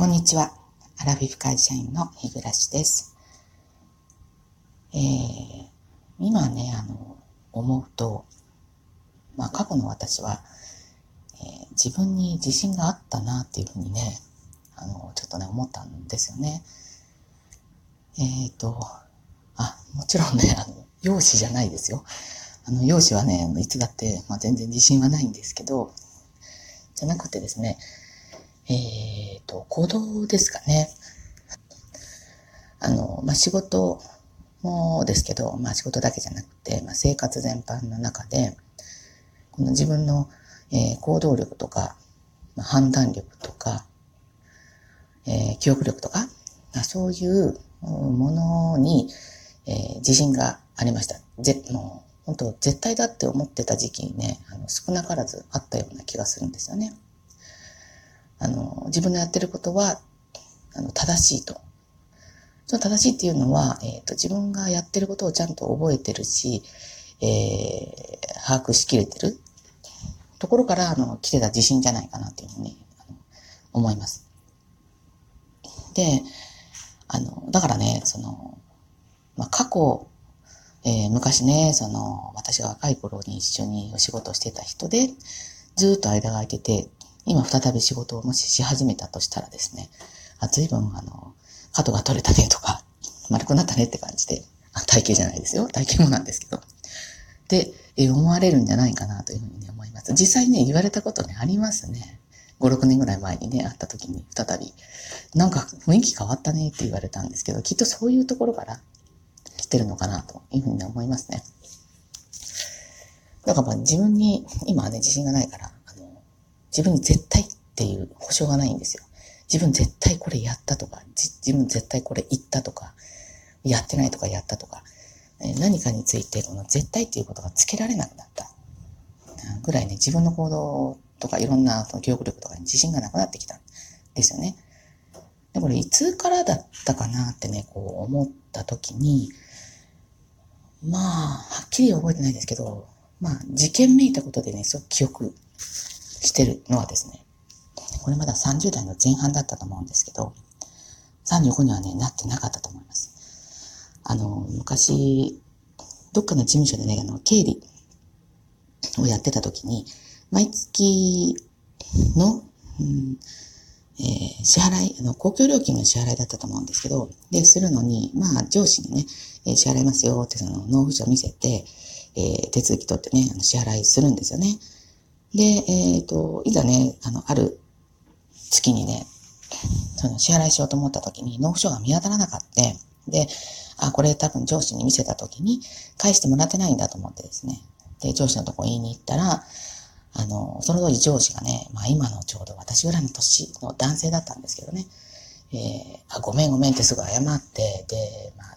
こんにちは。アラフィフ会社員の日暮です。えー、今ね、あの、思うと、まあ過去の私は、えー、自分に自信があったなっていうふうにね、あの、ちょっとね、思ったんですよね。えっ、ー、と、あ、もちろんね、あの、容姿じゃないですよ。あの、容姿はね、いつだって、まあ、全然自信はないんですけど、じゃなくてですね、えっ、ー、と、行動ですかね。あの、まあ、仕事もですけど、まあ、仕事だけじゃなくて、まあ、生活全般の中で、この自分の、えー、行動力とか、まあ、判断力とか、えー、記憶力とか、まあ、そういうものに、えー、自信がありました。ぜ、もう、本当絶対だって思ってた時期にね、あの少なからずあったような気がするんですよね。あの、自分のやってることは、あの、正しいと。その正しいっていうのは、えっ、ー、と、自分がやってることをちゃんと覚えてるし、えー、把握しきれてるところから、あの、来てた自信じゃないかなっていうふうに、思います。で、あの、だからね、その、まあ、過去、えー、昔ね、その、私が若い頃に一緒にお仕事してた人で、ずっと間が空いてて、今再び仕事をもしし始めたとしたらですね、あ、随分あの、角が取れたねとか、丸くなったねって感じで、体型じゃないですよ。体型もなんですけど。で、え思われるんじゃないかなというふうに、思います。実際ね、言われたことね、ありますね。5、6年ぐらい前にね、会った時に再び、なんか雰囲気変わったねって言われたんですけど、きっとそういうところから来てるのかなというふうに思いますね。だから自分に、今はね、自信がないから、自分に絶対っていう保証がないんですよ。自分絶対これやったとか、自分絶対これ言ったとか、やってないとかやったとか、何かについてこの絶対っていうことがつけられなくなったぐらいね、自分の行動とかいろんな記憶力とかに自信がなくなってきたんですよね。で、これいつからだったかなってね、こう思った時に、まあ、はっきり覚えてないですけど、まあ、事件めいたことでね、そう記憶してるのはですね、これまだ30代の前半だったと思うんですけど、35にはね、なってなかったと思います。あの、昔、どっかの事務所でね、あの、経理をやってた時に、毎月の、うんえー、支払い、あの、公共料金の支払いだったと思うんですけど、で、するのに、まあ、上司にね、えー、支払いますよって、その、納付書見せて、えー、手続き取ってね、あの支払いするんですよね。で、えっ、ー、と、いざね、あの、ある月にね、その支払いしようと思った時に納付書が見当たらなかった。で、あ、これ多分上司に見せた時に返してもらってないんだと思ってですね。で、上司のとこ言いに行ったら、あの、その当時上司がね、まあ今のちょうど私ぐらいの年の男性だったんですけどね、えー、あ、ごめんごめんってすぐ謝って、で、まあ、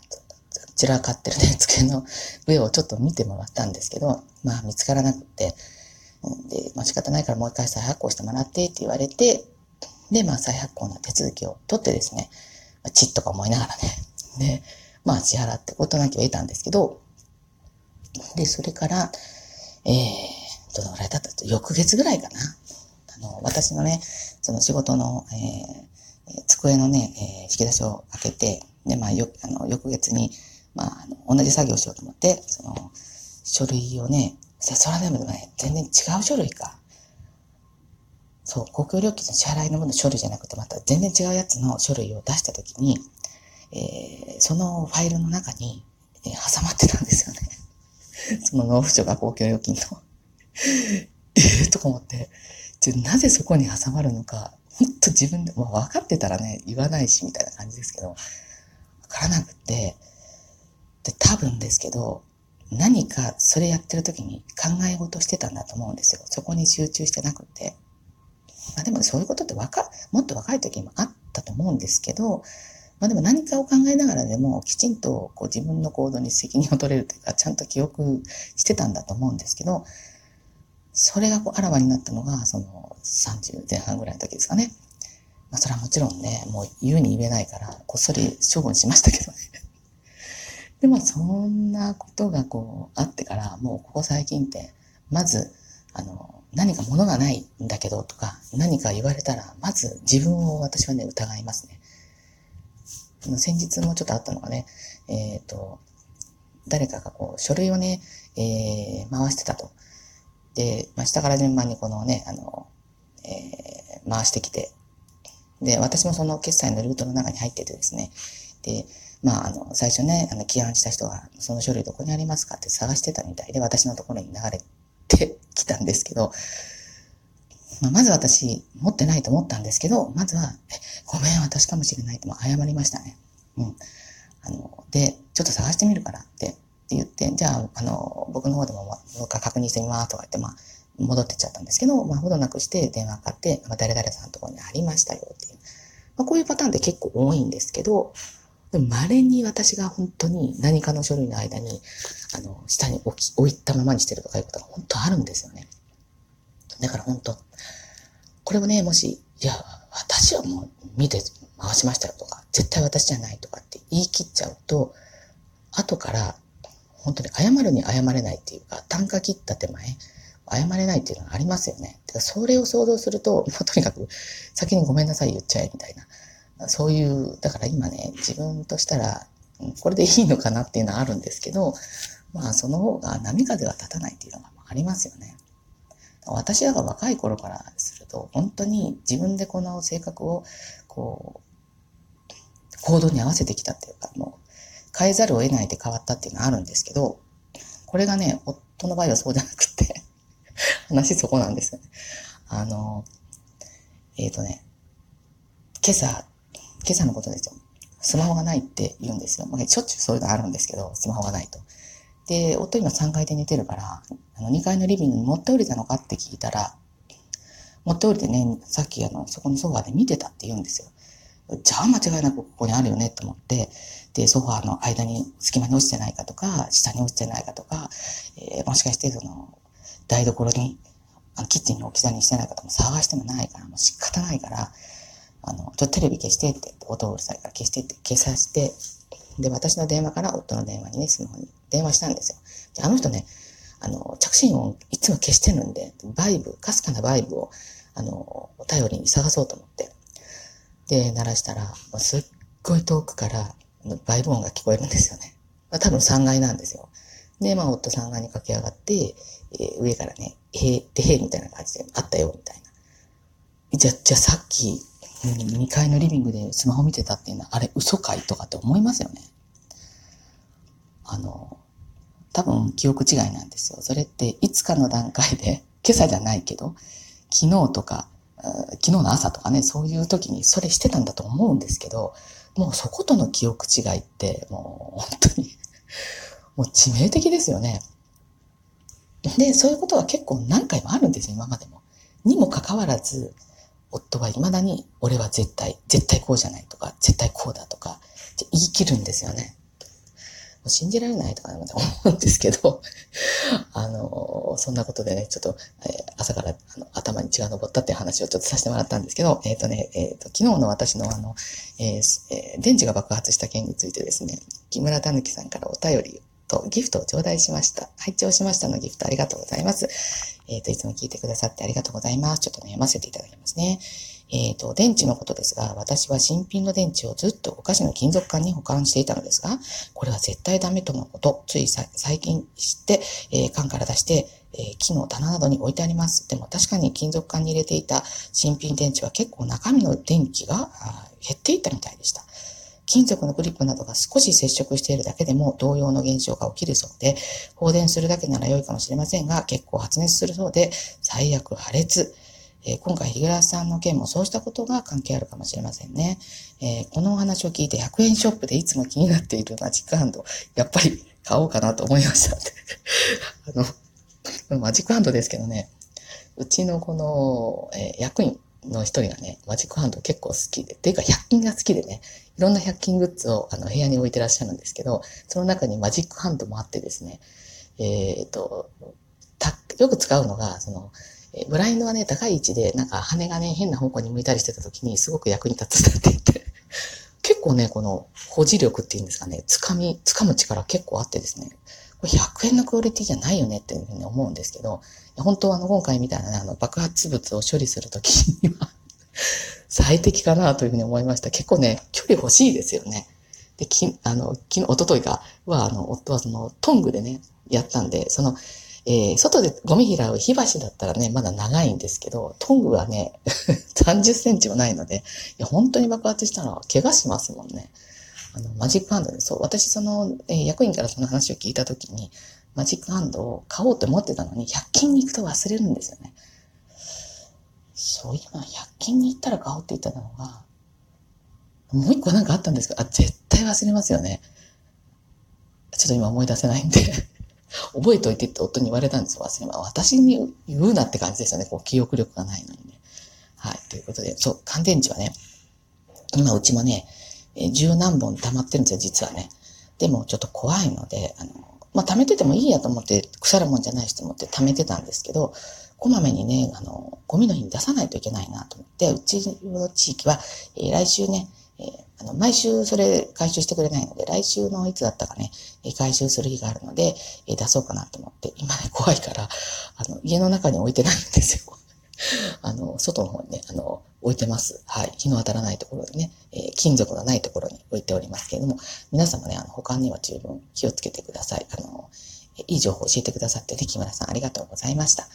散らかってるね、机の上をちょっと見てもらったんですけど、まあ見つからなくて、で、まあ仕方ないからもう一回再発行してもらってって言われて、で、まあ再発行の手続きを取ってですね、まあ、チッとか思いながらね、で、まあ支払って事なきを得たんですけど、で、それから、えー、どのぐらい経ったと、翌月ぐらいかな。あの、私のね、その仕事の、えー、机のね、えー、引き出しを開けて、で、まあ、よ、あの、翌月に、まあ、あの同じ作業をしようと思って、その、書類をね、それはでもね、全然違う書類か。そう、公共料金の支払いのもの書類じゃなくて、また全然違うやつの書類を出したときに、えー、そのファイルの中に、えー、挟まってたんですよね。その納付書が公共料金の。えー、とか思って、じゃなぜそこに挟まるのか、ほんと自分で、まあ、分かってたらね、言わないし、みたいな感じですけど、わからなくて、で、多分ですけど、何かそれやってる時に考え事してたんだと思うんですよ。そこに集中してなくて。まあでもそういうことって若、もっと若い時もあったと思うんですけど、まあでも何かを考えながらでもきちんとこう自分の行動に責任を取れるというか、ちゃんと記憶してたんだと思うんですけど、それがこうあらわになったのが、その30前半ぐらいの時ですかね。まあそれはもちろんね、もう言うに言えないから、こっそり処分しましたけどね。でもそんなことがこうあってから、もうここ最近って、まず、あの、何か物がないんだけどとか、何か言われたら、まず自分を私はね、疑いますね。先日もちょっとあったのがね、えっ、ー、と、誰かがこう、書類をね、えー、回してたと。で、まあ、下から順番にこのね、あの、えー、回してきて、で、私もその決済のルートの中に入っててですね、で、まあ、あの、最初ね、あの、起案した人が、その書類どこにありますかって探してたみたいで、私のところに流れてきたんですけど、まあ、まず私、持ってないと思ったんですけど、まずは、ごめん、私かもしれないっても謝りましたね。うん。あの、で、ちょっと探してみるからって、って言って、じゃあ、あの、僕の方でも、もう一回確認してみますとか言って、まあ、戻ってっちゃったんですけど、まあ、ほどなくして電話かかって、まあ、誰々さんのところにありましたよっていう。まあ、こういうパターンって結構多いんですけど、でも稀に私が本当に何かの書類の間に、あの、下に置き、置いたままにしてるとかいうことが本当あるんですよね。だから本当、これをね、もし、いや、私はもう見て回しましたよとか、絶対私じゃないとかって言い切っちゃうと、後から本当に謝るに謝れないっていうか、単価切った手前、謝れないっていうのがありますよね。だかそれを想像すると、もうとにかく先にごめんなさい言っちゃえみたいな。そういう、だから今ね、自分としたら、これでいいのかなっていうのはあるんですけど、まあその方が波風は立たないっていうのがありますよね。私らが若い頃からすると、本当に自分でこの性格を、こう、行動に合わせてきたっていうか、もう、変えざるを得ないで変わったっていうのはあるんですけど、これがね、夫の場合はそうじゃなくて 話そこなんですよね。あの、えっ、ー、とね、今朝、今朝のことですよ。スマホがないって言うんですよ。まあ、しょっちゅうそういうのあるんですけど、スマホがないと。で、夫今3階で寝てるから、あの2階のリビングに持って降りたのかって聞いたら、持って降りてね、さっきあの、そこのソファーで見てたって言うんですよ。じゃあ間違いなくここにあるよねと思って、で、ソファーの間に隙間に落ちてないかとか、下に落ちてないかとか、えー、もしかしてその、台所に、キッチンに置き去りにしてないかとも探してもないから、もう仕方ないから、あの、ちょっとテレビ消してって、音うるさいから消してって消さして、で、私の電話から夫の電話にね、スマホに電話したんですよ。で、あの人ね、あの、着信音いつも消してるんで、バイブ、かすかなバイブを、あの、お便りに探そうと思って。で、鳴らしたら、すっごい遠くからバイブ音が聞こえるんですよね。まあ多分3階なんですよ。で、まあ、夫3階に駆け上がって、えー、上からね、へえ、でへえみたいな感じで、あったよ、みたいな。じゃ、じゃさっき、2階のリビングでスマホ見てたっていうのは、あれ嘘かいとかって思いますよね。あの、多分記憶違いなんですよ。それっていつかの段階で、今朝じゃないけど、昨日とか、昨日の朝とかね、そういう時にそれしてたんだと思うんですけど、もうそことの記憶違いって、もう本当にもう致命的ですよね。で、そういうことは結構何回もあるんですよ、今までも。にもかかわらず、夫は未だに、俺は絶対、絶対こうじゃないとか、絶対こうだとか、言い切るんですよね。もう信じられないとか 思うんですけど、あの、そんなことでね、ちょっと、えー、朝からあの頭に血が昇ったっていう話をちょっとさせてもらったんですけど、えっ、ー、とね、えっ、ー、と、昨日の私のあの、えー、電池が爆発した件についてですね、木村たぬきさんからお便りとギフトを頂戴しました。拝聴しましたのギフトありがとうございます。えっ、と、いつも聞いてくださってありがとうございます。ちょっとね、読ませていただきますね。えっ、ー、と、電池のことですが、私は新品の電池をずっとお菓子の金属管に保管していたのですが、これは絶対ダメとのこと、つい最近知って、えー、缶から出して、えー、木の棚などに置いてあります。でも確かに金属管に入れていた新品電池は結構中身の電気が減っていったみたいでした。金属のグリップなどが少し接触しているだけでも同様の現象が起きるそうで、放電するだけなら良いかもしれませんが、結構発熱するそうで、最悪破裂。えー、今回、日暮さんの件もそうしたことが関係あるかもしれませんね。えー、このお話を聞いて100円ショップでいつも気になっているマジックハンド、やっぱり買おうかなと思いました あの、マジックハンドですけどね、うちのこの、えー、役員の一人がね、マジックハンド結構好きで、ていうか100均が好きでね、いろんな100均グッズをあの部屋に置いてらっしゃるんですけど、その中にマジックハンドもあってですね、えっ、と、よく使うのが、その、えブラインドがね、高い位置で、なんか羽がね、変な方向に向いたりしてた時にすごく役に立つって言って、結構ね、この保持力っていうんですかね、掴み、掴む力結構あってですね、100円のクオリティじゃないよねっていうふうに思うんですけど、本当はあの、今回みたいなね、あの、爆発物を処理するときには 最適かなというふうに思いました。結構ね、距離欲しいですよね。で、き、あの、昨日、一昨日かは、あの、夫はその、トングでね、やったんで、その、えー、外でゴミ拾う火箸だったらね、まだ長いんですけど、トングはね、30センチもないので、いや、本当に爆発したら怪我しますもんね。あの、マジックハンドで、そう、私その、えー、役員からその話を聞いたときに、マジックハンドを買おうと思ってたのに、100均に行くと忘れるんですよね。そう、今、100均に行ったら買おうって言ったのが、もう一個なんかあったんですけど、あ、絶対忘れますよね。ちょっと今思い出せないんで 覚えといてって夫に言われたんですよ、忘れま。私に言うなって感じですよね。こう、記憶力がないのにね。はい。ということで、そう、乾電池はね、今うちもね、え十何本溜まってるんですよ、実はね。でもちょっと怖いので、あの、まあ、溜めててもいいやと思って、腐るもんじゃないしと思って溜めてたんですけど、こまめにね、あの、ゴミの日に出さないといけないなと思って、うちの地域は、えー、来週ね、えー、あの、毎週それ回収してくれないので、来週のいつだったかね、えー、回収する日があるので、えー、出そうかなと思って、今ね、怖いから、あの、家の中に置いてないんですよ。あの、外の方にね、あの、置いてます。はい。日の当たらないところでね、えー、金属のないところに置いておりますけれども、皆様ね、あの、保管には十分気をつけてください。あの、いい情報を教えてくださってね、木村さんありがとうございました。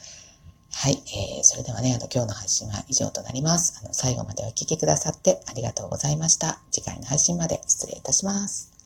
はい。えー、それではね、あの、今日の配信は以上となります。あの、最後までお聴きくださってありがとうございました。次回の配信まで失礼いたします。